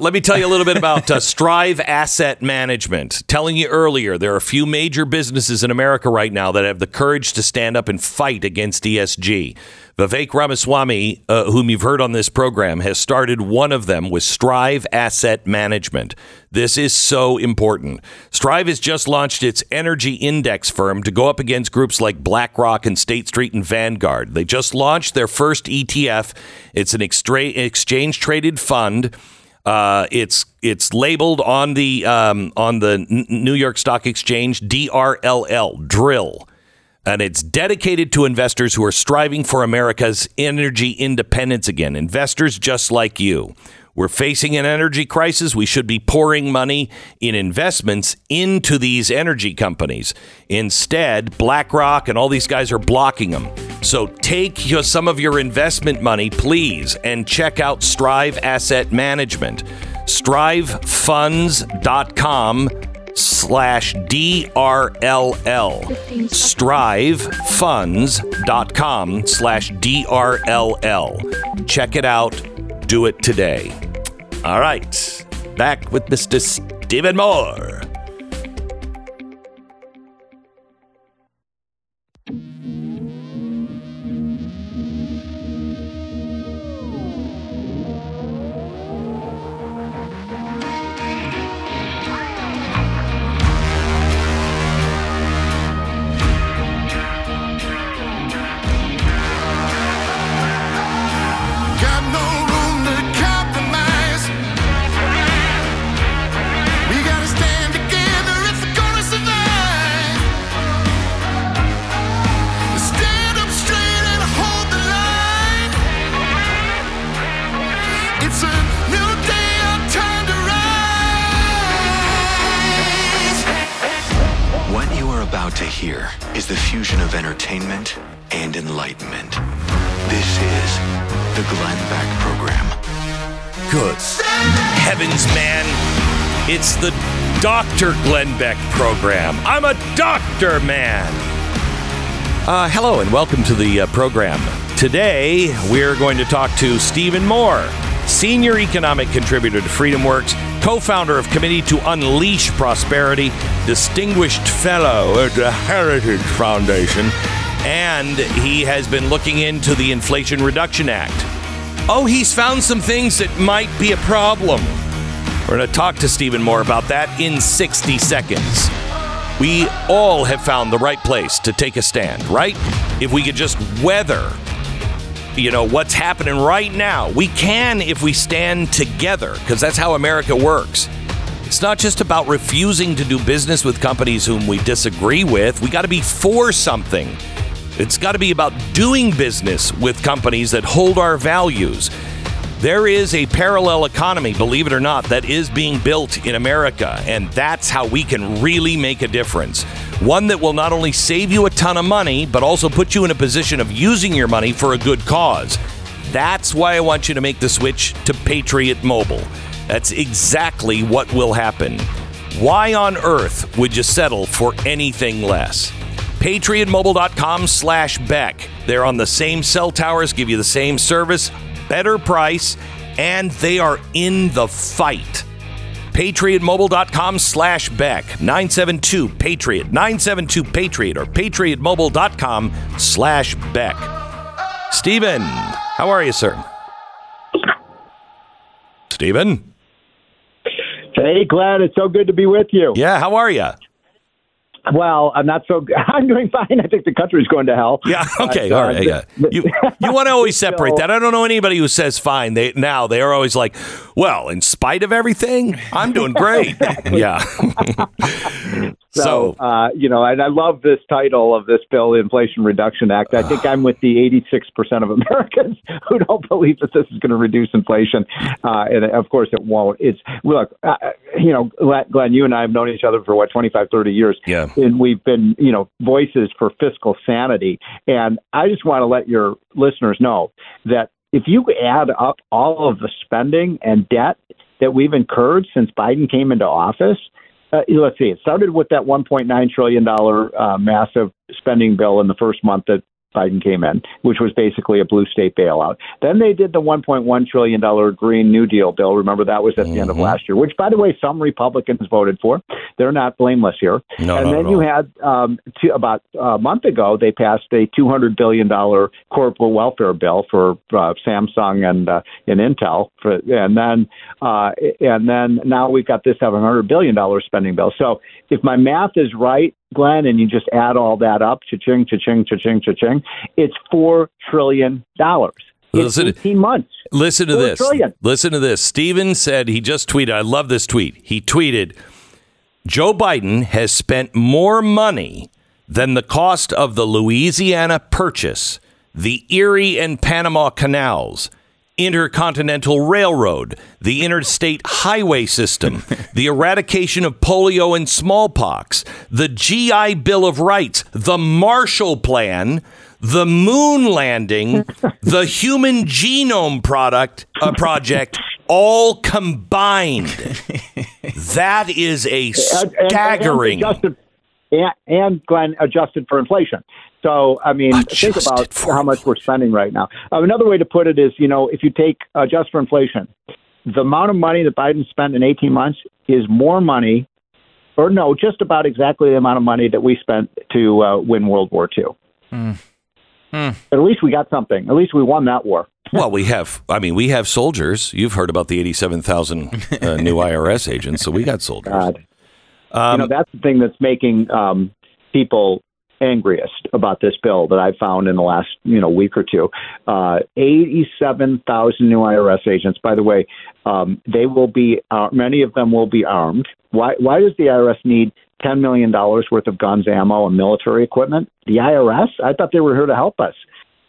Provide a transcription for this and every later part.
Let me tell you a little bit about uh, Strive Asset Management. Telling you earlier, there are a few major businesses in America right now that have the courage to stand up and fight against ESG. Vivek Ramaswamy, uh, whom you've heard on this program, has started one of them with Strive Asset Management. This is so important. Strive has just launched its energy index firm to go up against groups like BlackRock and State Street and Vanguard. They just launched their first ETF. It's an exchange traded fund uh, it's it's labeled on the um, on the New York Stock Exchange DRLL drill, and it's dedicated to investors who are striving for America's energy independence again. Investors just like you. We're facing an energy crisis. We should be pouring money in investments into these energy companies. Instead, BlackRock and all these guys are blocking them. So take your, some of your investment money, please, and check out Strive Asset Management. StriveFunds.com slash DRLL. StriveFunds.com slash DRLL. Check it out do it today. All right, back with Mr. Stephen Moore. Man. Uh, hello and welcome to the uh, program. Today, we're going to talk to Stephen Moore, senior economic contributor to FreedomWorks, co founder of Committee to Unleash Prosperity, distinguished fellow at the Heritage Foundation, and he has been looking into the Inflation Reduction Act. Oh, he's found some things that might be a problem. We're going to talk to Stephen Moore about that in 60 seconds. We all have found the right place to take a stand, right? If we could just weather, you know, what's happening right now, we can if we stand together, because that's how America works. It's not just about refusing to do business with companies whom we disagree with. We got to be for something. It's got to be about doing business with companies that hold our values. There is a parallel economy, believe it or not, that is being built in America, and that's how we can really make a difference. One that will not only save you a ton of money, but also put you in a position of using your money for a good cause. That's why I want you to make the switch to Patriot Mobile. That's exactly what will happen. Why on earth would you settle for anything less? PatriotMobile.com slash Beck. They're on the same cell towers, give you the same service better price, and they are in the fight. PatriotMobile.com slash Beck, 972 Patriot, 972 Patriot, or PatriotMobile.com slash Beck. Stephen, how are you, sir? Stephen? Hey, Glad. it's so good to be with you. Yeah, how are you? Well, I'm not so. I'm doing fine. I think the country's going to hell. Yeah. Okay. But, all right. Uh, yeah. You you want to always separate that. I don't know anybody who says fine. They now they are always like, well, in spite of everything, I'm doing great. yeah. So, so uh, you know, and I love this title of this bill, the Inflation Reduction Act. I think I'm with the 86% of Americans who don't believe that this is going to reduce inflation. Uh, and of course, it won't. It's look, uh, you know, Glenn, you and I have known each other for what 25, 30 years, yeah, and we've been, you know, voices for fiscal sanity. And I just want to let your listeners know that if you add up all of the spending and debt that we've incurred since Biden came into office uh, let's see, it started with that $1.9 trillion uh, massive spending bill in the first month that Biden came in, which was basically a blue state bailout. Then they did the 1.1 trillion dollar Green New Deal bill. Remember that was at the end of Mhm. last year, which, by the way, some Republicans voted for. They're not blameless here. No, and then you had um, to, about a month ago, they passed a 200 billion dollar corporate welfare bill for uh, Samsung and uh, and Intel. For, and then uh, and then now we've got this 700 billion dollar spending bill. So if my math is right, Glenn, and you just add all that up, cha-ching, cha-ching, cha-ching, cha-ching, it's four trillion dollars. It's Listen- 18 months. Listen to this. trillion. Listen to this. Stephen said he just tweeted. I love this tweet. He tweeted Joe Biden has spent more money than the cost of the Louisiana Purchase, the Erie and Panama Canals, Intercontinental Railroad, the Interstate Highway System, the eradication of polio and smallpox, the GI Bill of Rights, the Marshall Plan, the moon landing, the Human Genome Product uh, Project, all combined. That is a And- and- and staggering. adjusted, and, and Glenn adjusted for inflation. So I mean, think about how much we're spending right now. Uh, another way to put it is, you know, if you take adjust for inflation, the amount of money that Biden spent in 18 months is more money, or no, just about exactly the amount of money that we spent to uh, win World War II. At least we got something. At least we won that war. Well, we have. I mean, we have soldiers. You've heard about the eighty-seven thousand uh, new IRS agents, so we got soldiers. God. Um, you know, that's the thing that's making um, people angriest about this bill that I've found in the last you know week or two. Uh, Eighty-seven thousand new IRS agents. By the way, um, they will be uh, many of them will be armed. Why? Why does the IRS need ten million dollars worth of guns, ammo, and military equipment? The IRS? I thought they were here to help us.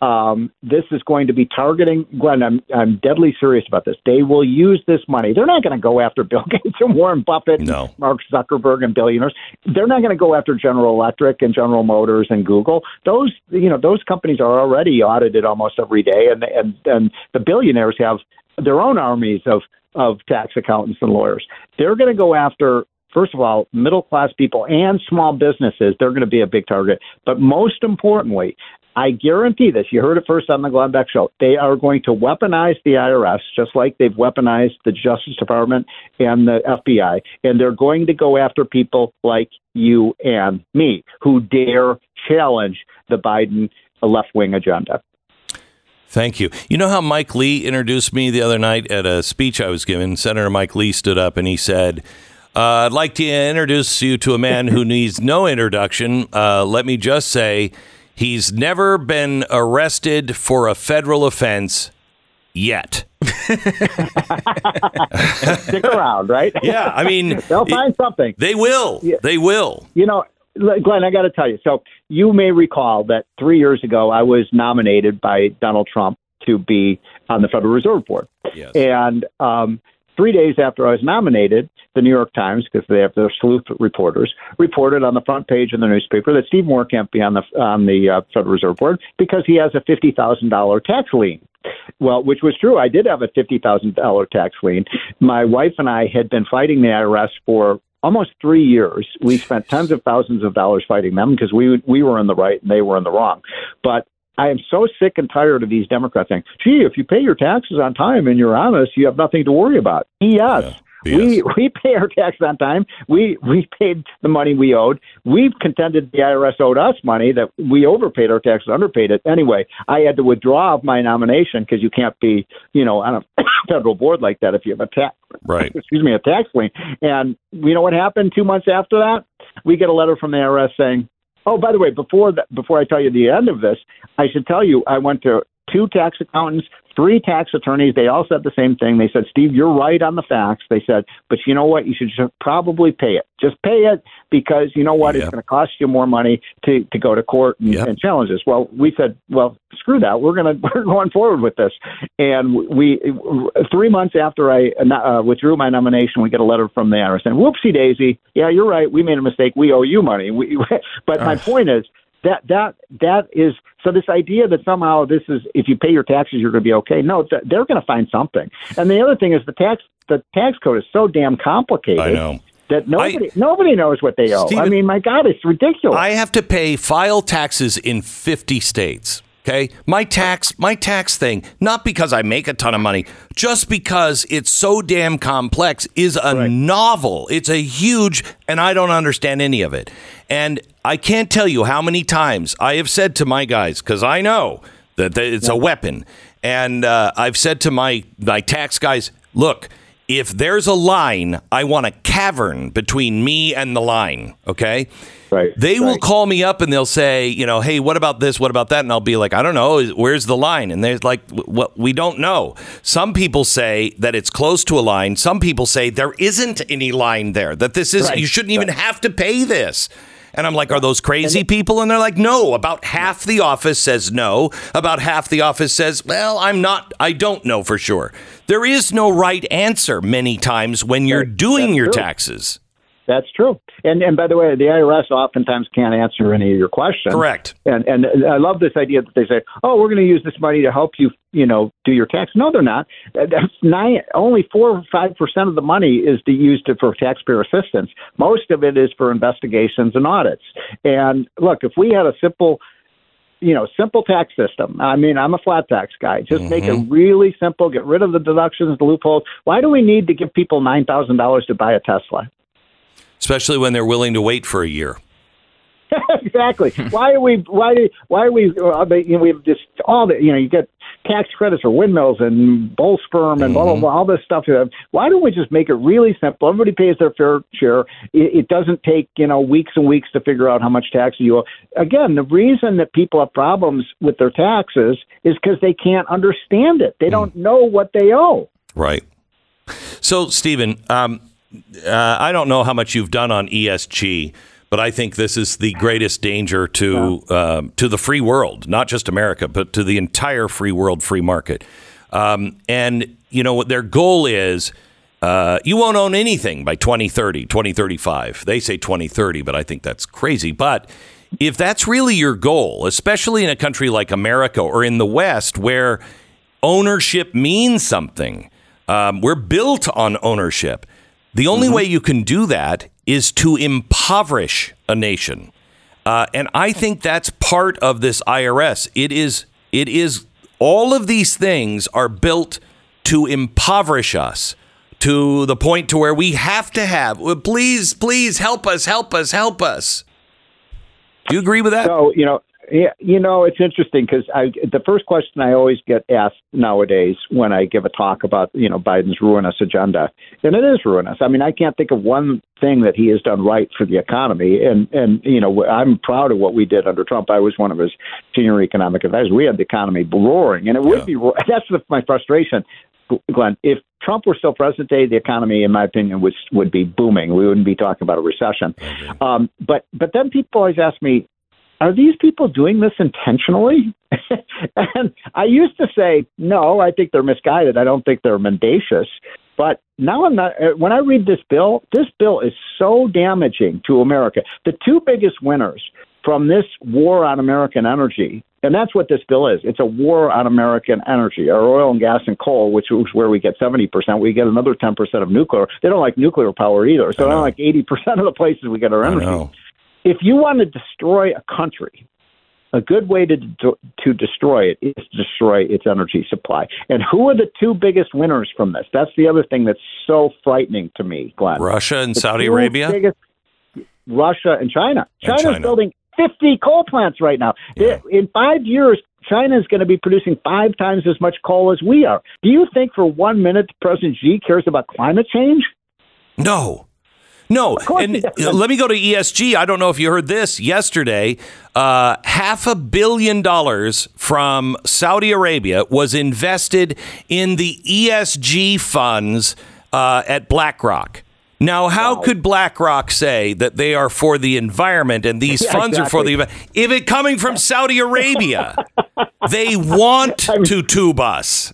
Um, this is going to be targeting Glenn. I'm I'm deadly serious about this. They will use this money. They're not going to go after Bill Gates and Warren Buffett, and No. Mark Zuckerberg, and billionaires. They're not going to go after General Electric and General Motors and Google. Those you know those companies are already audited almost every day, and and and the billionaires have their own armies of of tax accountants and lawyers. They're going to go after first of all, middle class people and small businesses, they're going to be a big target. But most importantly, I guarantee this. You heard it first on the Glenn Beck show. They are going to weaponize the IRS just like they've weaponized the Justice Department and the FBI. And they're going to go after people like you and me who dare challenge the Biden left wing agenda. Thank you. You know how Mike Lee introduced me the other night at a speech I was giving? Senator Mike Lee stood up and he said, uh, I'd like to introduce you to a man who needs no introduction. Uh, let me just say, he's never been arrested for a federal offense yet. Stick around, right? Yeah, I mean, They'll find something. they will. Yeah. They will. You know, Glenn, I got to tell you. So you may recall that three years ago, I was nominated by Donald Trump to be on the Federal Reserve Board. Yes. And um, three days after I was nominated, the New York Times, because they have their sleuth reporters, reported on the front page of the newspaper that Steve Moore can't be on the on the uh, Federal Reserve Board because he has a fifty thousand dollar tax lien. Well, which was true. I did have a fifty thousand dollar tax lien. My wife and I had been fighting the IRS for almost three years. We spent tens of thousands of dollars fighting them because we we were in the right and they were in the wrong. But I am so sick and tired of these Democrats saying, "Gee, if you pay your taxes on time and you're honest, you have nothing to worry about." Yes. Yeah. We we pay our taxes on time. We we paid the money we owed. We've contended the IRS owed us money that we overpaid our taxes, underpaid it. Anyway, I had to withdraw my nomination because you can't be, you know, on a federal board like that if you have a tax Right. excuse me, a tax lien. And you know what happened two months after that? We get a letter from the IRS saying, "Oh, by the way, before that, before I tell you the end of this, I should tell you I went to two tax accountants, three tax attorneys. They all said the same thing. They said, Steve, you're right on the facts. They said, but you know what? You should probably pay it. Just pay it because you know what? It's going to cost you more money to, to go to court and, Yep. and challenge this. Well, we said, well, screw that. We're going to we're going forward with this. And we three months after I uh, withdrew my nomination, we get a letter from the IRS saying, "Whoopsie daisy, yeah, you're right. We made a mistake. We owe you money." We, but my point is that that that is so this idea that somehow this is if you pay your taxes you're going to be okay. No, th- they're going to find something. And the other thing is the tax the tax code is so damn complicated. I know. that nobody I, nobody knows what they owe. Stephen, I mean, my God, it's ridiculous. I have to pay file taxes in 50 states. Okay, my tax my tax thing, not because I make a ton of money, just because it's so damn complex, is a right. novel. It's a huge, and I don't understand any of it. And I can't tell you how many times I have said to my guys because I know that it's yeah. a weapon, and uh, I've said to my my tax guys, look if there's a line, I want a cavern between me and the line. Okay. Right. They right. will call me up and they'll say, you know, hey, what about this? What about that? And I'll be like, I don't know. Where's the line? And they're like, well, we don't know. Some people say that it's close to a line. Some people say there isn't any line there, that this is, right. you shouldn't even have to pay this. And I'm like, are those crazy people? And they're like, no. About half the office says no. About half the office says, well, I'm not, I don't know for sure. There is no right answer many times when you're doing your taxes. That's true. And and by the way, the IRS oftentimes can't answer any of your questions. Correct. And and I love this idea that they say, "Oh, we're going to use this money to help you, you know, do your tax." No, they're not. That's nine. Only four or five percent of the money is to used for taxpayer assistance. Most of it is for investigations and audits. And look, if we had a simple you know, simple tax system. I mean, I'm a flat tax guy. Just mm-hmm. make it mm-hmm. really simple. Get rid of the deductions, the loopholes. Why do we need to give people nine thousand dollars to buy a Tesla? Especially when they're willing to wait for a year. exactly. why are we? Why? Do? Why are we? Uh, you know, we have just all the. You know, you get tax credits for windmills and bull sperm and mm-hmm. blah blah mm-hmm. blah. All this stuff. Why don't we just make it really simple? Everybody pays their fair share. It, it doesn't take you know weeks and weeks to figure out how much tax you owe. Again, the reason that people have problems with their taxes is because they can't understand it. They mm. don't know what they owe. Right. So, Stephen, um, uh, I don't know how much you've done on ESG, but I think this is the greatest danger to uh, to the free world, not just America, but to the entire free world, free market. Um, and you know what their goal is. Uh, you won't own anything by 2030, 2035. They say 2030, but I think that's crazy. But if that's really your goal, especially in a country like America or in the West where ownership means something, um, we're built on ownership. The only mm-hmm. way you can do that is to impoverish a nation. Uh, and I think that's part of this IRS. It is, it is, all of these things are built to impoverish us to the point to where we have to have, please, please help us, help us, help us. Do you agree with that? So, you know, yeah, you know, it's interesting because I the first question I always get asked nowadays when I give a talk about you know Biden's ruinous agenda, and it is ruinous. I mean, I can't think of one thing that he has done right for the economy, and and you know I'm proud of what we did under Trump. I was one of his senior economic advisors. We had the economy roaring, and it would yeah. be that's the, my frustration. Glenn, if Trump were still president today, the economy, in my opinion, would would be booming. We wouldn't be talking about a recession. Um, but but then people always ask me, are these people doing this intentionally? and I used to say, no, I think they're misguided. I don't think they're mendacious. But now I'm not, uh, when I read this bill, this bill is so damaging to America. The two biggest winners from this war on American energy, and that's what this bill is. It's a war on American energy, our oil and gas and coal, which is where we get 70%. We get another 10% of nuclear. They don't like nuclear power either. So they don't like 80% of the places we get our energy if you want to destroy a country, a good way to to destroy it is to destroy its energy supply. And who are the two biggest winners from this? That's the other thing that's so frightening to me, Glenn. Russia and the Saudi Arabia. Biggest, Russia and China. China's China. building 50 coal plants right now. Yeah. In five years, China is going to be producing five times as much coal as we are. Do you think for one minute President Xi cares about climate change? No. No, and let me go to ESG. I don't know if you heard this yesterday. Uh, half a billion dollars from Saudi Arabia was invested in the ESG funds uh, at BlackRock. Now, how wow. could BlackRock say that they are for the environment and these yeah, funds exactly. are for the environment if it coming from Saudi Arabia? they want I mean, to tube us.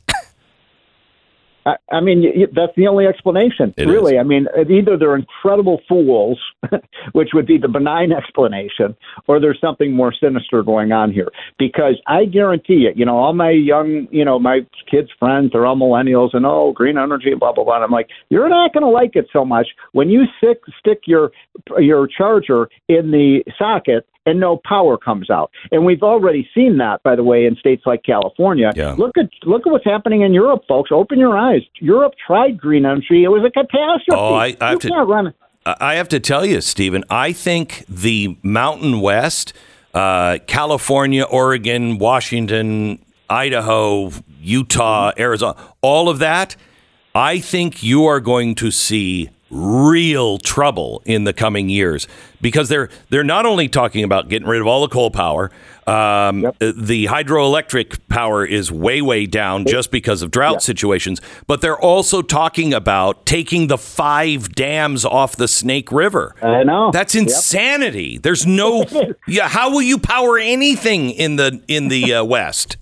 I, I mean, y- y- that's the only explanation, It really. I mean, uh, either they're incredible fools, which would be the benign explanation, or there's something more sinister going on here. Because I guarantee you, you know, all my young, you know, my kids' friends, they're all millennials, and oh, green energy, blah blah blah. And I'm like, you're not going to like it so much when you stick stick your your charger in the socket and no power comes out. And we've already seen that, by the way, in states like California. Yeah. Look at look at what's happening in Europe, folks. Open your eyes. Europe tried green energy; it was a catastrophe. Oh, I- I have to-. I have to tell you, Stephen, I think the Mountain West, uh, California, Oregon, Washington, Idaho, Utah, Arizona, all of that, I think you are going to see real trouble in the coming years because they're they're not only talking about getting rid of all the coal power. Um, The hydroelectric power is way way down just because of drought situations, but they're also talking about taking the five dams off the Snake River. I know. That's Yep. insanity. There's no yeah. How will you power anything in the in the uh, West?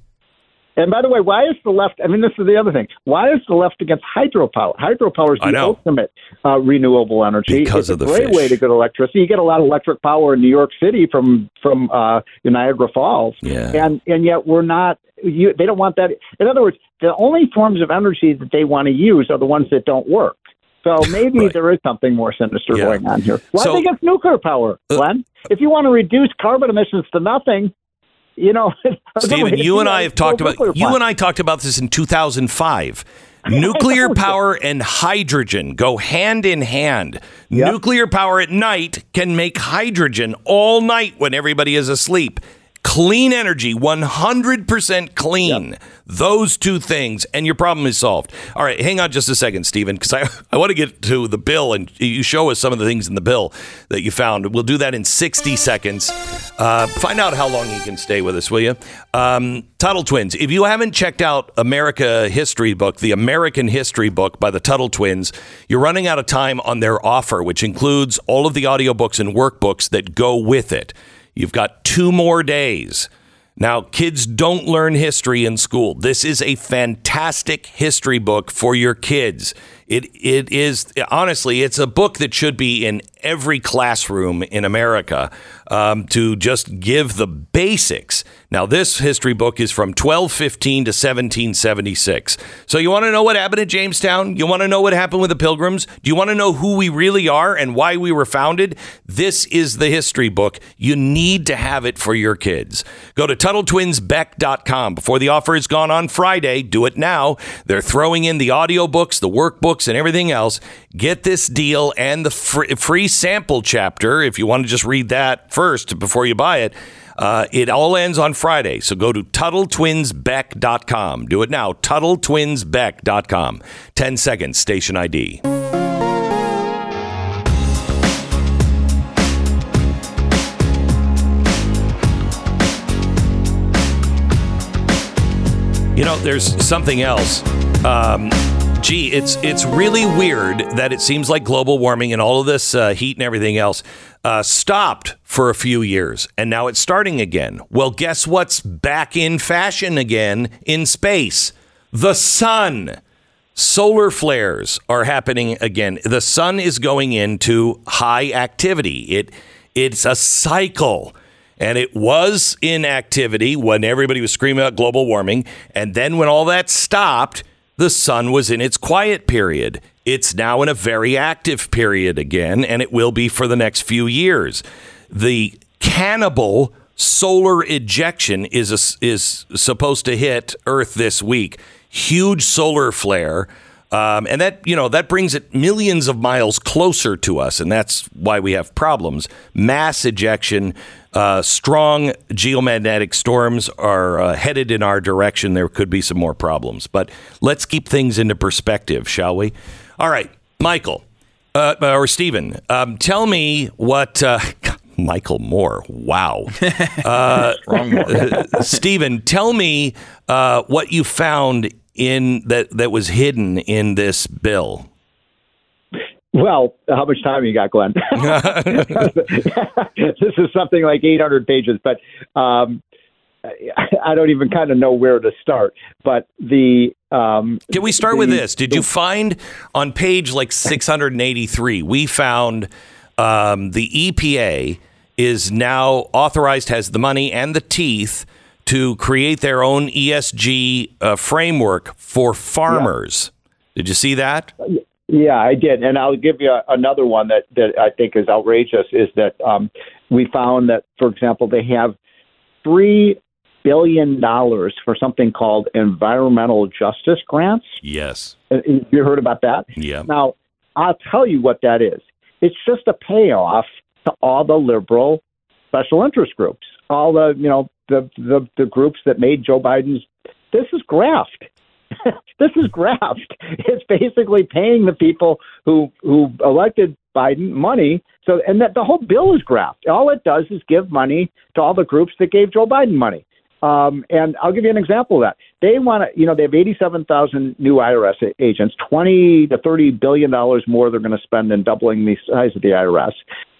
And by the way, why is the left? I mean, this is the other thing. Why is the left against hydropower? Hydropower is the ultimate uh, renewable energy. Because it's of a the great fish. way to get electricity. You get a lot of electric power in New York City from from uh, Niagara Falls. Yeah. And and yet we're not. You, they don't want that. In other words, the only forms of energy that they want to use are the ones that don't work. So maybe Right. there is something more sinister Yeah. going on here. Why So- they against nuclear power, Uh, Glenn? if you want to reduce carbon emissions to nothing, you know. Stephen, you and I have talked about you and I talked about this in 2005. Nuclear power and hydrogen go hand in hand. Yep. Nuclear power at night can make hydrogen all night when everybody is asleep. Clean energy, 100% clean. Those two things, and your problem is solved. All right, hang on just a second, Stephen, because I, I want to get to the bill and you show us some of the things in the bill that you found. We'll do that in 60 seconds. Uh, find out how long you can stay with us, will you? Um, Tuttle Twins. If you haven't checked out America History Book, the American History Book by the Tuttle Twins, you're running out of time on their offer, which includes all of the audiobooks and workbooks that go with it. You've got two more days. Now, kids don't learn history in school. This is a fantastic history book for your kids. It it is honestly, it's a book that should be in every classroom in America um, to just give the basics. Now, this history book is from 1215 to 1776. So, you want to know what happened at Jamestown? You want to know what happened with the Pilgrims? Do you want to know who we really are and why we were founded? This is the history book. You need to have it for your kids. Go to TuttleTwinsBeck.com before the offer is gone on Friday. Do it now. They're throwing in the audiobooks, the workbooks, and everything else. Get this deal and the free, free sample chapter if you want to just read that first before you buy it. Uh, it all ends on Friday, so go to TuttleTwinsBeck.com. Do it now, TuttleTwinsBeck.com. 10 seconds, station ID. You know, there's something else. Um, gee, it's it's really weird that it seems like global warming and all of this uh, heat and everything else uh, stopped for a few years, and now it's starting again. Well, guess what's back in fashion again in space? The sun. Solar flares are happening again. The sun is going into high activity. It it's a cycle. And it was in activity when everybody was screaming about global warming. And then when all that stopped, the sun was in its quiet period. It's now in a very active period again, and it will be for the next few years. The cannibal solar ejection is a, is supposed to hit Earth this week. Huge solar flare. Um, and that you know that brings it millions of miles closer to us, and that's why we have problems. Mass ejection, uh, strong geomagnetic storms are uh, headed in our direction. There could be some more problems, but let's keep things into perspective, shall we? All right, Michael uh, or Stephen, um, tell me what. Uh, Michael Moore. Wow. Uh, Stephen, tell me uh, what you found in that that was hidden in this bill. Well, how much time you got, Glenn? this is something like 800 pages, but um, I don't even kind of know where to start. But the um, can we start the, with this? Did you find on page like 683? We found um, the EPA is now authorized, has the money and the teeth to create their own ESG uh, framework for farmers. Yeah. Did you see that? Yeah, I did, and I'll give you another one that that I think is outrageous. Is that um, we found that, for example, they have three billion dollars for something called environmental justice grants. Yes, uh, you heard about that? Yeah. Now, I'll tell you what that is. It's just a payoff to all the liberal special interest groups, all the you know the the, the groups that made Joe Biden's. This is graft. this is graft. It's basically paying the people who who elected Biden money. So, and that the whole bill is graft. All it does is give money to all the groups that gave Joe Biden money. Um, and I'll give you an example of that. They want to, you know, they have 87,000 new IRS agents, 20 to 30 billion dollars more they're going to spend in doubling the size of the IRS.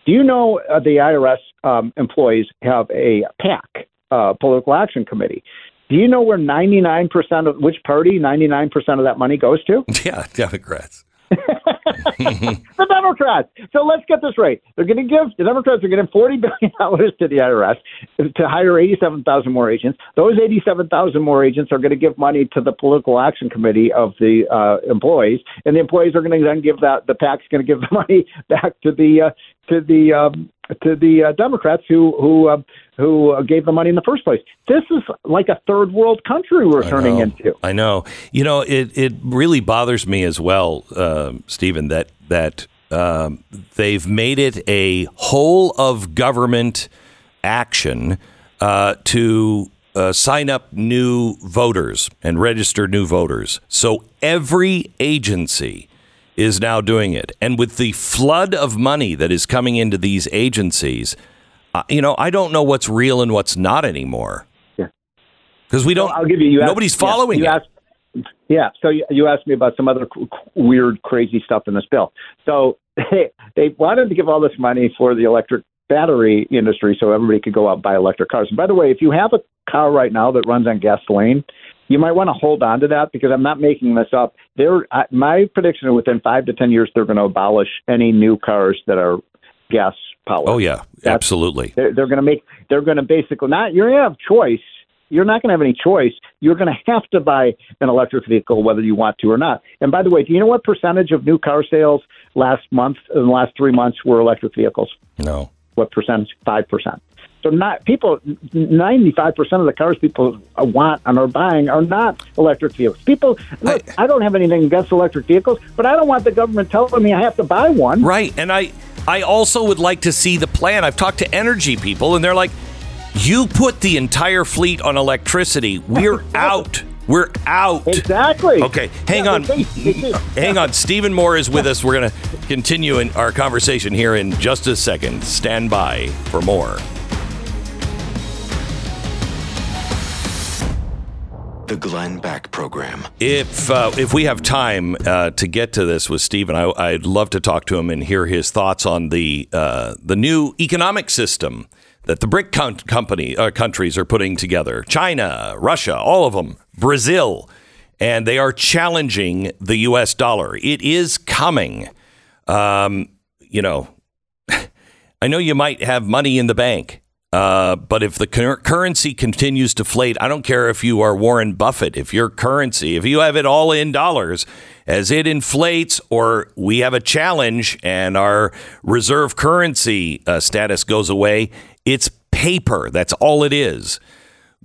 Do you know uh, the IRS um, employees have a PAC, uh, Political Action Committee? Do you know where 99% of which party 99% of that money goes to? Yeah, Democrats. the Democrats. So let's get this right. They're going to give the Democrats are to forty billion dollars to the IRS to hire eighty-seven thousand more agents. Those eighty-seven thousand more agents are going to give money to the political action committee of the uh, employees, and the employees are going to then give that. The PAC's going to give the money back to the uh, to the um, to the uh, Democrats who who uh, who gave the money in the first place. This is like a third world country we're I turning know. into. I know. You know, it it really bothers me as well, uh, Stephen, that that um, they've made it a whole of government action uh, to uh, sign up new voters and register new voters. So every agency is now doing it. And with the flood of money that is coming into these agencies, uh, you know, I don't know what's real and what's not anymore. Yeah. Because we don't, I'll give you, you nobody's asked, following yeah, it. Asked, yeah. So you, you asked me about some other weird, crazy stuff in this bill. So they, they wanted to give all this money for the electric battery industry so everybody could go out and buy electric cars. And by the way, if you have a car right now that runs on gasoline, you might want to hold on to that because I'm not making this up. There, my prediction is within five to ten years they're going to abolish any new cars that are gas powered. Oh yeah, That's, absolutely. They're, they're going to make. They're going to basically not. You're going to have choice. You're not going to have any choice. You're going to have to buy an electric vehicle whether you want to or not. And by the way, do you know what percentage of new car sales last month in the last three months were electric vehicles? No. What percentage? Five percent. So not people, ninety five percent of the cars people want and are buying are not electric vehicles. People, look, I, I, don't have anything against electric vehicles, but I don't want the government telling me I have to buy one. Right, and I, I also would like to see the plan. I've talked to energy people, and they're like, "You put the entire fleet on electricity, we're out." We're out. Exactly. Okay, hang yeah, on. hang on. Stephen Moore is with us. We're going to continue in our conversation here in just a second. Stand by for more. The Glenn Beck Program. If uh, if we have time uh, to get to this with Stephen, I, would love to talk to him and hear his thoughts on the uh, the new economic system that the BRIC company uh, countries are putting together. China, Russia, all of them, Brazil, and they are challenging the U.S. dollar. It is coming. Um, you know, I know you might have money in the bank uh, but if the cur- currency continues to flate, I don't care if you are Warren Buffett, if your currency, if you have it all in dollars, as it inflates or we have a challenge and our reserve currency uh, status goes away, it's paper. That's all it is.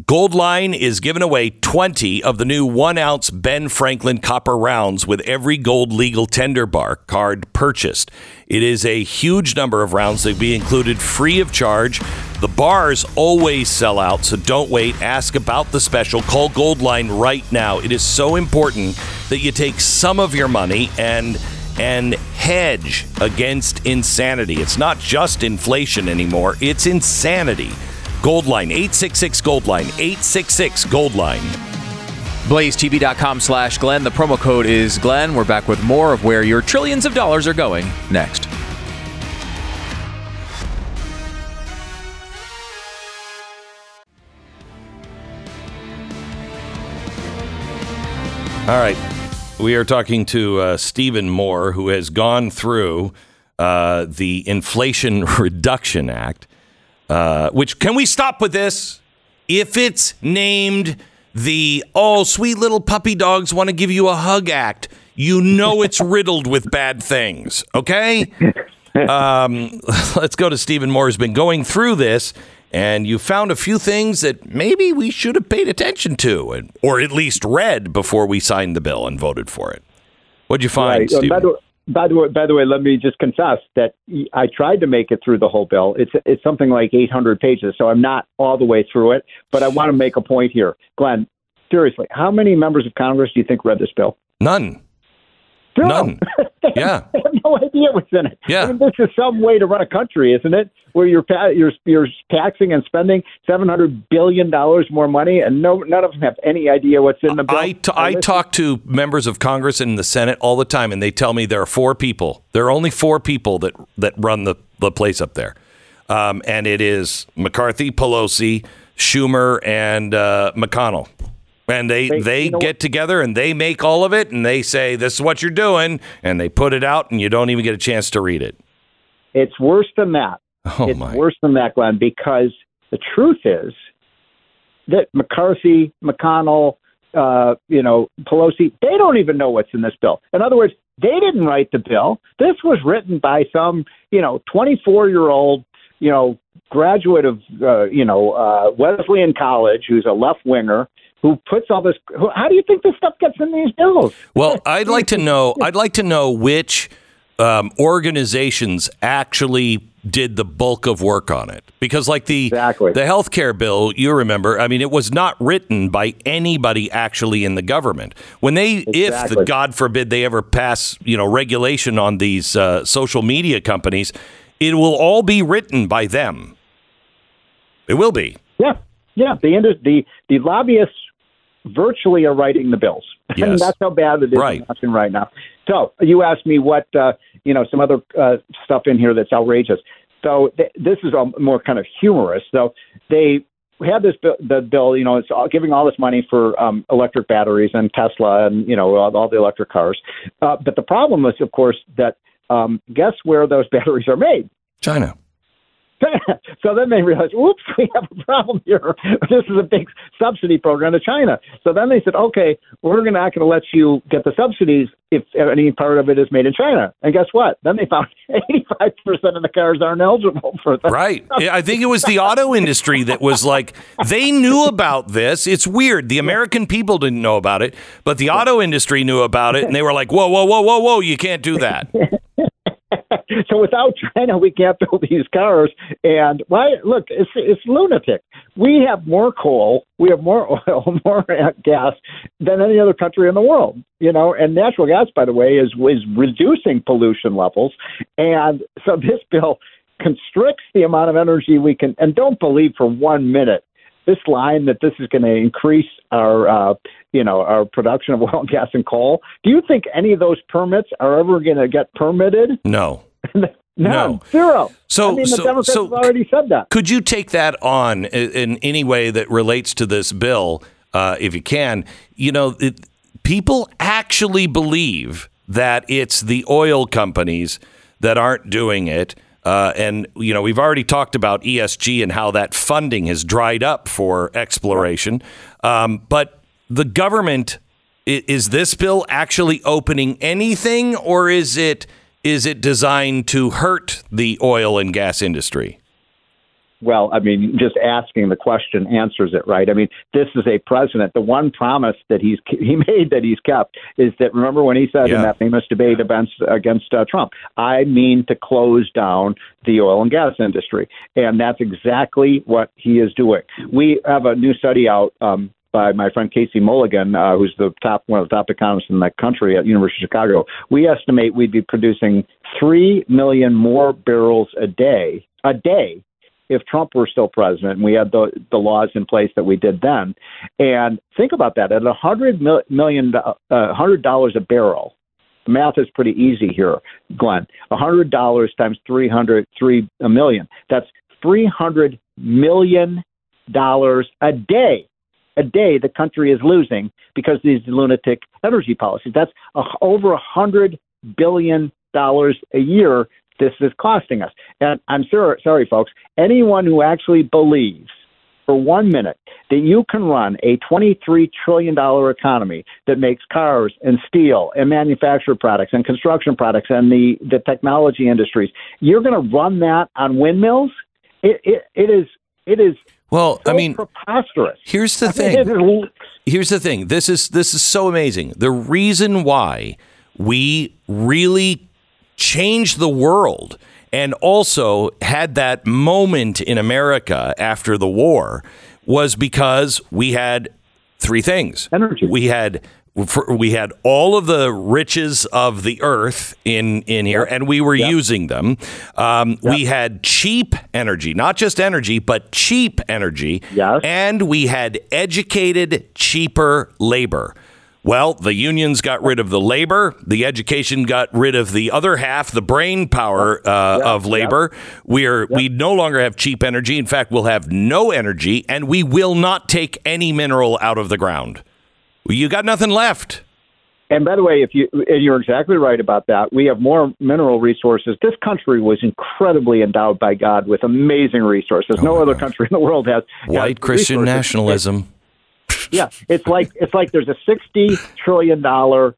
Goldline is giving away 20 of the new one ounce Ben Franklin copper rounds with every gold legal tender bar card purchased. It is a huge number of rounds that be included free of charge. The bars always sell out, so don't wait. Ask about the special. Call Goldline right now. It is so important that you take some of your money and and hedge against insanity. It's not just inflation anymore, it's insanity. Goldline, 866 Goldline, 866 Goldline. BlazeTV.com slash Glenn. The promo code is Glenn. We're back with more of where your trillions of dollars are going next. All right. We are talking to uh, Stephen Moore, who has gone through uh, the Inflation Reduction Act uh, which can we stop with this? If it's named the Oh, sweet little puppy dogs want to give you a hug act, you know it's riddled with bad things, okay? Um, let's go to Stephen Moore, who's been going through this and you found a few things that maybe we should have paid attention to, or at least read before we signed the bill and voted for it. What'd you find, right. Stephen? By the, by the way, by the way, let me just confess that I tried to make it through the whole bill. It's it's something like 800 pages, so I'm not all the way through it. But I want to make a point here, Glenn. Seriously, how many members of Congress do you think read this bill? None. Zero. None. Yeah. they have no idea what's in it. Yeah. I mean, this is some way to run a country, isn't it? Where you're you're you're taxing and spending seven hundred billion dollars more money, and no none of them have any idea what's in the bill. I, t- I talk to members of Congress and the Senate all the time, and they tell me there are four people. There are only four people that, that run the, the place up there. Um, and it is McCarthy, Pelosi, Schumer, and uh, McConnell. And they, Hey, they you know get together and they make all of it and they say, this is what you're doing. And they put it out and you don't even get a chance to read it. It's worse than that. Oh, it's my. worse than that, Glenn, because the truth is that McCarthy, McConnell, uh, you know, Pelosi, they don't even know what's in this bill. In other words, they didn't write the bill. This was written by some, you know, 24 year old, you know, graduate of, uh, you know, uh, Wesleyan College who's a left winger who puts all this. Who, how do you think this stuff gets in these bills? Well, I'd like to know. I'd like to know which um, organizations actually did the bulk of work on it, because like the Exactly. the healthcare bill, you remember. I mean, it was not written by anybody actually in the government. When they, if the God forbid they ever pass, you know, regulation on these uh, social media companies, it will all be written by them. It will be. Yeah, yeah. The the the lobbyists virtually are writing the bills. I mean, that's how bad it is Right. in Washington right now. So you asked me what uh, you know some other uh, stuff in here that's outrageous. So th- this is all more kind of humorous. So they had this bill, the bill, you know, it's all, giving all this money for um, electric batteries and Tesla and you know all, all the electric cars. Uh, but the problem is, of course, that um, guess where those batteries are made? China. so then they realized, oops, we have a problem here. This is a big subsidy program to China. So then they said, okay, we're not going to let you get the subsidies if any part of it is made in China. And guess what? Then they found 85% of the cars aren't eligible for that. Right. Yeah, I think it was the auto industry that was like, they knew about this. It's weird. The American people didn't know about it, but the auto industry knew about it and they were like, whoa, whoa, whoa, whoa, whoa, you can't do that. so without China, we can't build these cars. And why? Look, it's it's lunatic. We have more coal, we have more oil, more gas than any other country in the world. You know, and natural gas, by the way, is is reducing pollution levels. And so this bill constricts the amount of energy we can. And don't believe for one minute this line that this is going to increase our, uh, you know, our production of oil, and gas, and coal. Do you think any of those permits are ever going to get permitted? No. None. No. Zero. So- I mean, the so- Democrats so- have already said that. Could you take that on in, in any way that relates to this bill, uh, if you can? You know, it, people actually believe that it's the oil companies that aren't doing it. Uh, and you know we've already talked about ESG and how that funding has dried up for exploration. Um, but the government is this bill actually opening anything, or is it is it designed to hurt the oil and gas industry? Well, I mean, just asking the question answers it, right? I mean, this is a president. The one promise that he's he made that he's kept is that remember when he said Yeah. in that famous debate against against uh, Trump, "I mean to close down the oil and gas industry," and that's exactly what he is doing. We have a new study out. Um, by my friend Casey Mulligan, uh, who's the top one of the top economists in the country at University of Chicago. We estimate we'd be producing three million more barrels a day a day if Trump were still president and we had the the laws in place that we did then. And think about that at a hundred mil- million uh, hundred dollars a barrel. The math is pretty easy here, Glenn. A hundred dollars times three hundred three a million. That's three hundred million dollars a day. A day the country is losing because these lunatic energy policies. That's a, over a hundred billion dollars a year this is costing us. And I'm sure, sorry, folks, anyone who actually believes for one minute that you can run a $23 trillion economy that makes cars and steel and manufactured products and construction products and the, the technology industries, you're going to run that on windmills? It, it, it is. It is well, so I mean, preposterous. Here's the I thing. mean, Here's the thing. This is this is so amazing. The reason why we really changed the world and also had that moment in America after the war was because we had three things. Energy. We had we had all of the riches of the earth in in here, and we were using them. Um, We had cheap energy, not just energy, but cheap energy. Yes. And we had educated, cheaper labor. Well, the unions got rid of the labor. The education got rid of the other half, the brain power uh, of labor. We're we no longer have cheap energy. In fact, we'll have no energy, and we will not take any mineral out of the ground. You got nothing left. And by the way, if you and you're exactly right about that, we have more mineral resources. This country was incredibly endowed by God with amazing resources. Oh no other country in the world has has White Christian resources. nationalism. Yeah, it's like it's like there's a sixty trillion dollar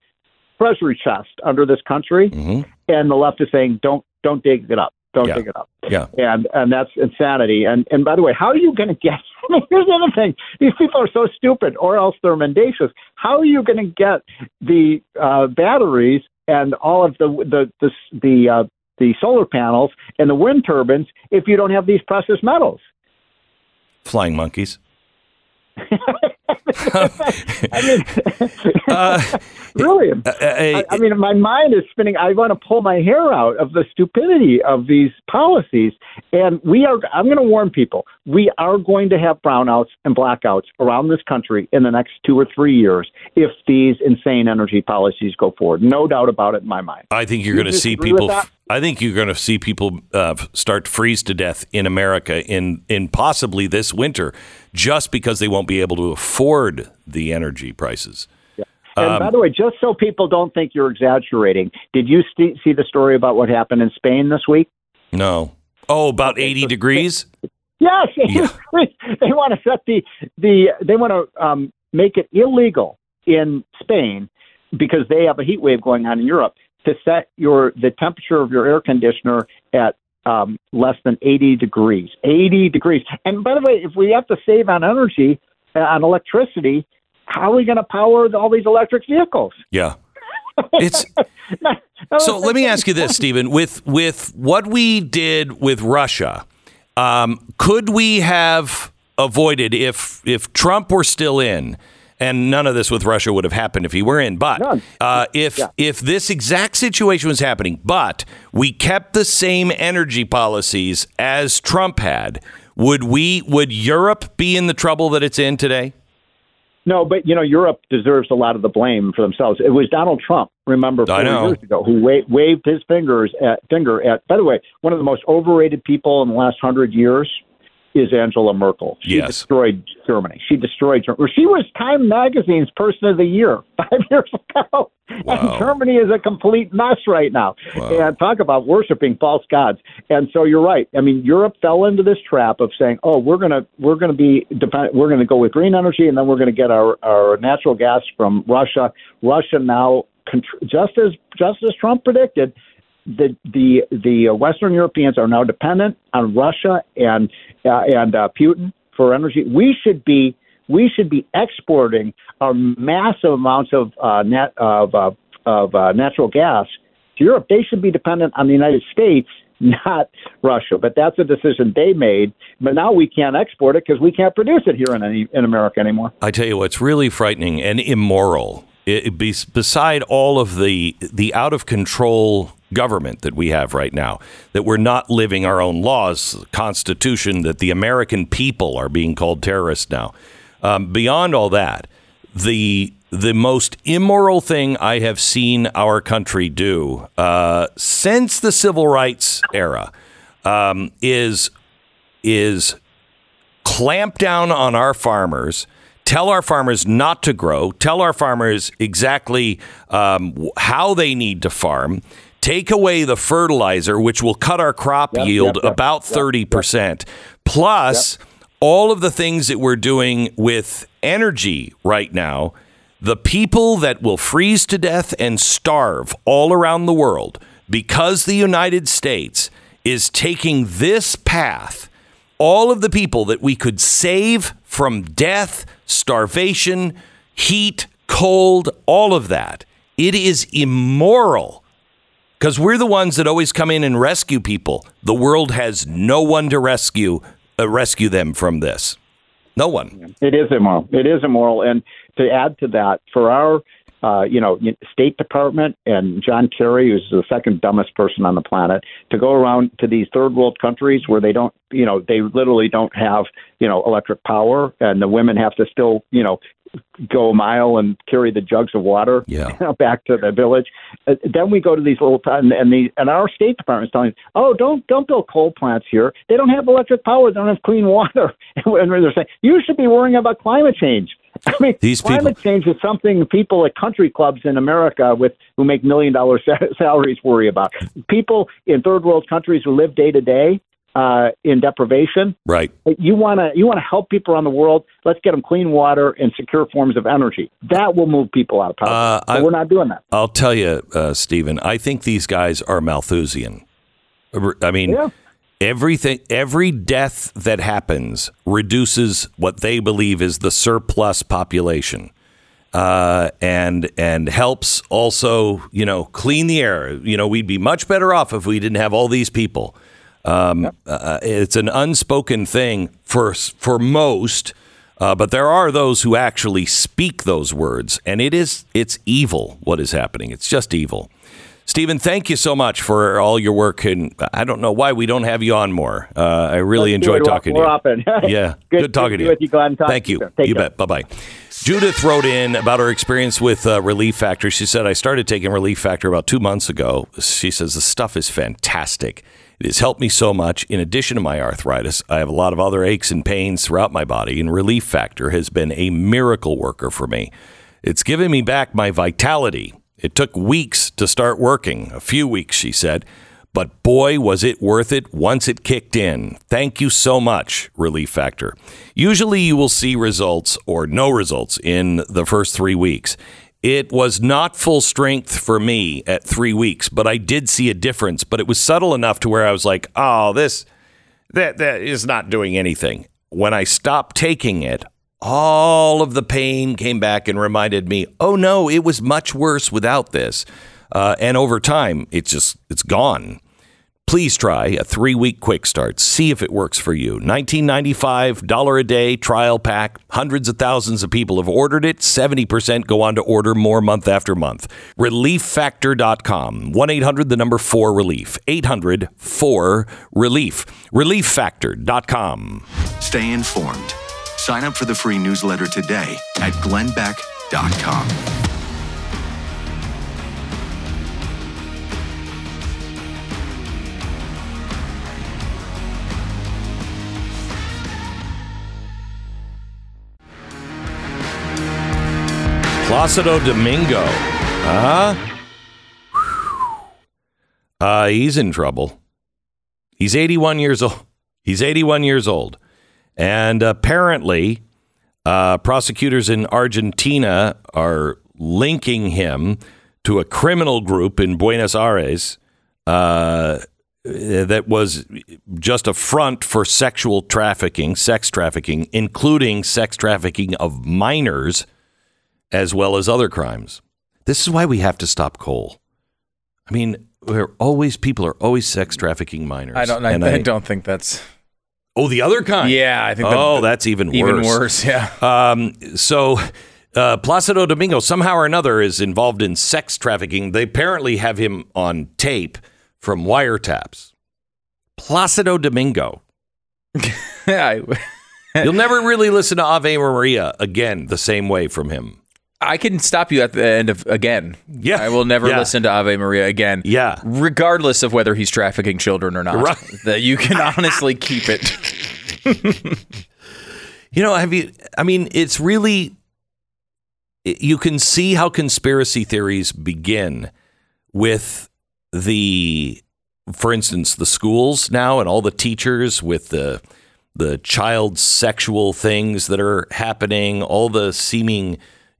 treasury chest under this country, mm-hmm. and the left is saying don't don't dig it up, don't. Yeah. dig it up. Yeah. and and that's insanity. And and by the way, how are you going to get? I mean, here's the other thing: these people are so stupid, or else they're mendacious. How are you going to get the uh, batteries and all of the the the the, uh, the solar panels and the wind turbines if you don't have these precious metals? Flying monkeys. I mean, Uh, really. uh, I, I mean, my mind is spinning. I want to pull my hair out of the stupidity of these policies. And we are, I'm going to warn people, we are going to have brownouts and blackouts around this country in the next two or three years if these insane energy policies go forward. No doubt about it in my mind. I think you're You going to see people. I think you're going to see people uh, start to freeze to death in America in in possibly this winter, just because they won't be able to afford the energy prices. And Um, by the way, just so people don't think you're exaggerating, did you st- see the story about what happened in Spain this week? No. Oh, about 80 degrees. Yes, Yeah. they want to set the the they want to um, make it illegal in Spain because they have a heat wave going on in Europe to set your the temperature of your air conditioner at um, less than 80 degrees. 80 degrees. And by the way, if we have to save on energy uh, on electricity, how are we going to power all these electric vehicles? Yeah. It's so. Let me ask you this, Stephen. With with what we did with Russia, um, could we have avoided if if Trump were still in? And none of this with Russia would have happened if he were in. But uh, if Yeah. if this exact situation was happening, but we kept the same energy policies as Trump had, would we? Would Europe be in the trouble that it's in today? No, but you know, Europe deserves a lot of the blame for themselves. It was Donald Trump, remember, four years ago, who wa- waved his fingers at finger at. By the way, one of the most overrated people in the last hundred years is Angela Merkel. She Yes. destroyed Germany. She destroyed Germany. She was Time Magazine's Person of the Year five years ago. Wow. And Germany is a complete mess right now. And talk about worshiping false gods. And so you're right. I mean, Europe fell into this trap of saying, "Oh, we're gonna we're gonna be depend- we're gonna go with green energy, and then we're gonna get our our natural gas from Russia." Russia now, just as just as Trump predicted, the the the Western Europeans are now dependent on Russia and uh, and uh, Putin for energy. We should be we should be exporting our massive amounts of uh, net of uh, of uh, natural gas to Europe. They should be dependent on the United States, not Russia. But that's a decision they made. But now we can't export it because we can't produce it here in any, in America anymore. I tell you what's really frightening and immoral. It, it be, beside all of the the out of control government that we have right now, that we're not living our own laws, Constitution, that the American people are being called terrorists now. Um, beyond all that, the the most immoral thing I have seen our country do uh, since the civil rights era um, is is clamp down on our farmers, tell our farmers not to grow, tell our farmers exactly um, how they need to farm, take away the fertilizer, which will cut our crop Yep, yield yep, yep, about 30%, plus all of the things that we're doing with energy right now. The people that will freeze to death and starve all around the world because the United States is taking this path all of the people that we could save from death, starvation, heat, cold, all of that. It is immoral because we're the ones that always come in and rescue people. The world has no one to rescue uh, rescue them from this. No one. It is immoral. It is immoral. And to add to that, for our uh, you know, State Department and John Kerry, who's the second dumbest person on the planet, to go around to these third world countries where they don't, you know, they literally don't have, you know, electric power, and the women have to still, you know, go a mile and carry the jugs of water Yeah. you know, back to the village. Uh, then we go to these little and, and the and our State Department is telling us, oh, don't don't build coal plants here. They don't have electric power. They don't have clean water. and they're saying you should be worrying about climate change. I mean, These people- climate change is something people at country clubs in America with who make million dollar sa- salaries worry about. People in third world countries who live day to day uh, in deprivation. Right. You want to you want to help people around the world. Let's get them clean water and secure forms of energy. That will move people out of poverty. Uh, but I- we're not doing that. I'll tell you, uh, Stephen, I think these guys are Malthusian. I mean, Yeah. everything, every death that happens reduces what they believe is the surplus population. Uh, and and helps also, you know, clean the air. You know, we'd be much better off if we didn't have all these people. Um, uh, it's an unspoken thing for for most, uh, but there are those who actually speak those words, and it is it's evil what is happening. It's just evil. Stephen, thank you so much for all your work, and I don't know why we don't have you on more. Uh, I really Let's enjoyed talking to you. often. Yeah, Good- good, talking good to you. with you. Talk Thank you you. Take you care. bet. Bye bye. Judith wrote in about her experience with uh, Relief Factor. She said, I started taking Relief Factor about two months ago. She says, the stuff is fantastic. It has helped me so much. In addition to my arthritis, I have a lot of other aches and pains throughout my body, and Relief Factor has been a miracle worker for me. It's given me back my vitality. It took weeks to start working, a few weeks, she said. But boy, was it worth it once it kicked in. Thank you so much, Relief Factor. Usually you will see results or no results in the first three weeks. It was not full strength for me at three weeks, but I did see a difference. But it was subtle enough to where I was like, oh, this, that, that is not doing anything. When I stopped taking it, all of the pain came back and reminded me, oh no, it was much worse without this. Uh, and over time, it's just, it's gone. Please try a three week quick start. See if it works for you. $19.95 a day trial pack. Hundreds of thousands of people have ordered it. 70% go on to order more month after month. ReliefFactor.com. 1 800 the number 4 relief. 800 4 relief. ReliefFactor.com. Stay informed. Sign up for the free newsletter today at glennbeck.com. Placido Domingo. Huh? Uh, he's in trouble. He's 81 years old. He's 81 years old. And apparently, uh, prosecutors in Argentina are linking him to a criminal group in Buenos Aires uh, that was just a front for sexual trafficking, sex trafficking, including sex trafficking of minors as well as other crimes. This is why we have to stop coal. I mean, we're always people are always sex trafficking minors. I don't. I, And I don't think that's. Oh, the other kind. Yeah, I think. Oh, that, that's even worse. even worse. Yeah. Um, so, uh, Placido Domingo somehow or another is involved in sex trafficking. They apparently have him on tape from wiretaps. Placido Domingo. You'll never really listen to Ave Maria again the same way from him. I can stop you at the end of again. Yeah. I will never Yeah. listen to Ave Maria again. Yeah. Regardless of whether he's trafficking children or not. Right. That you can honestly keep it. You know, have you? I mean, it's really. You can see how conspiracy theories begin with the, for instance, the schools now and all the teachers with the the child sexual things that are happening, all the seeming,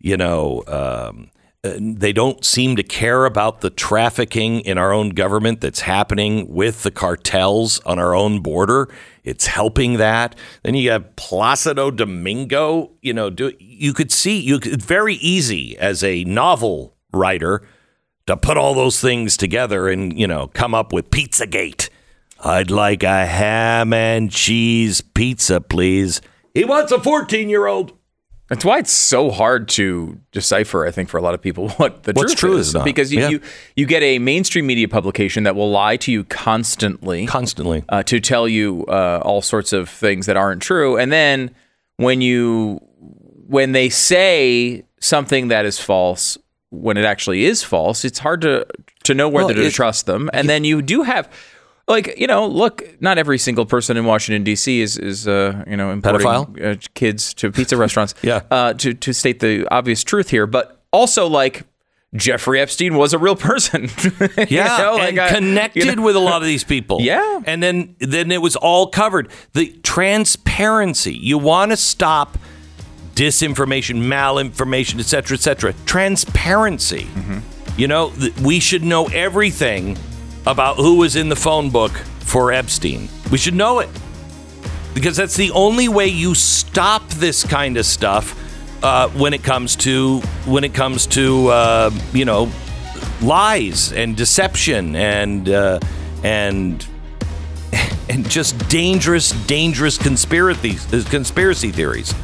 you know, um, they don't seem to care about the trafficking in our own government that's happening with the cartels on our own border. It's helping that. Then you have Placido Domingo. You know, do, you could see you. It's very easy as a novel writer to put all those things together and you know come up with Pizzagate. I'd like a ham and cheese pizza, please. He wants a 14 year old. That's why it's so hard to decipher. I think for a lot of people, what the What's truth true is, is because you, Yeah. you you get a mainstream media publication that will lie to you constantly, Constantly. uh, to tell you uh, all sorts of things that aren't true, and then when you when they say something that is false, when it actually is false, it's hard to to know whether Well, to trust them. And then you do have. Like you know, look, not every single person in Washington D.C. is is uh, you know importing Pedophile? uh, kids to pizza restaurants. Yeah. Uh, to to state the obvious truth here, but also like Jeffrey Epstein was a real person. You Yeah, know, and like, I- connected you know- with a lot of these people. Yeah. and then then it was all covered. The transparency. You want to stop disinformation, malinformation, et cetera, et cetera. Transparency. Mm-hmm. You know, th- we should know everything about who was in the phone book for Epstein. We should know it because that's the only way you stop this kind of stuff uh, when it comes to when it comes to uh, you know lies and deception and uh, and and just dangerous, dangerous conspiracy conspiracy theories.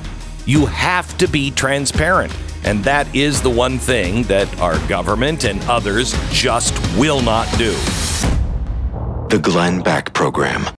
You have to be transparent, and that is the one thing that our government and others just will not do. The Glenn Beck Program.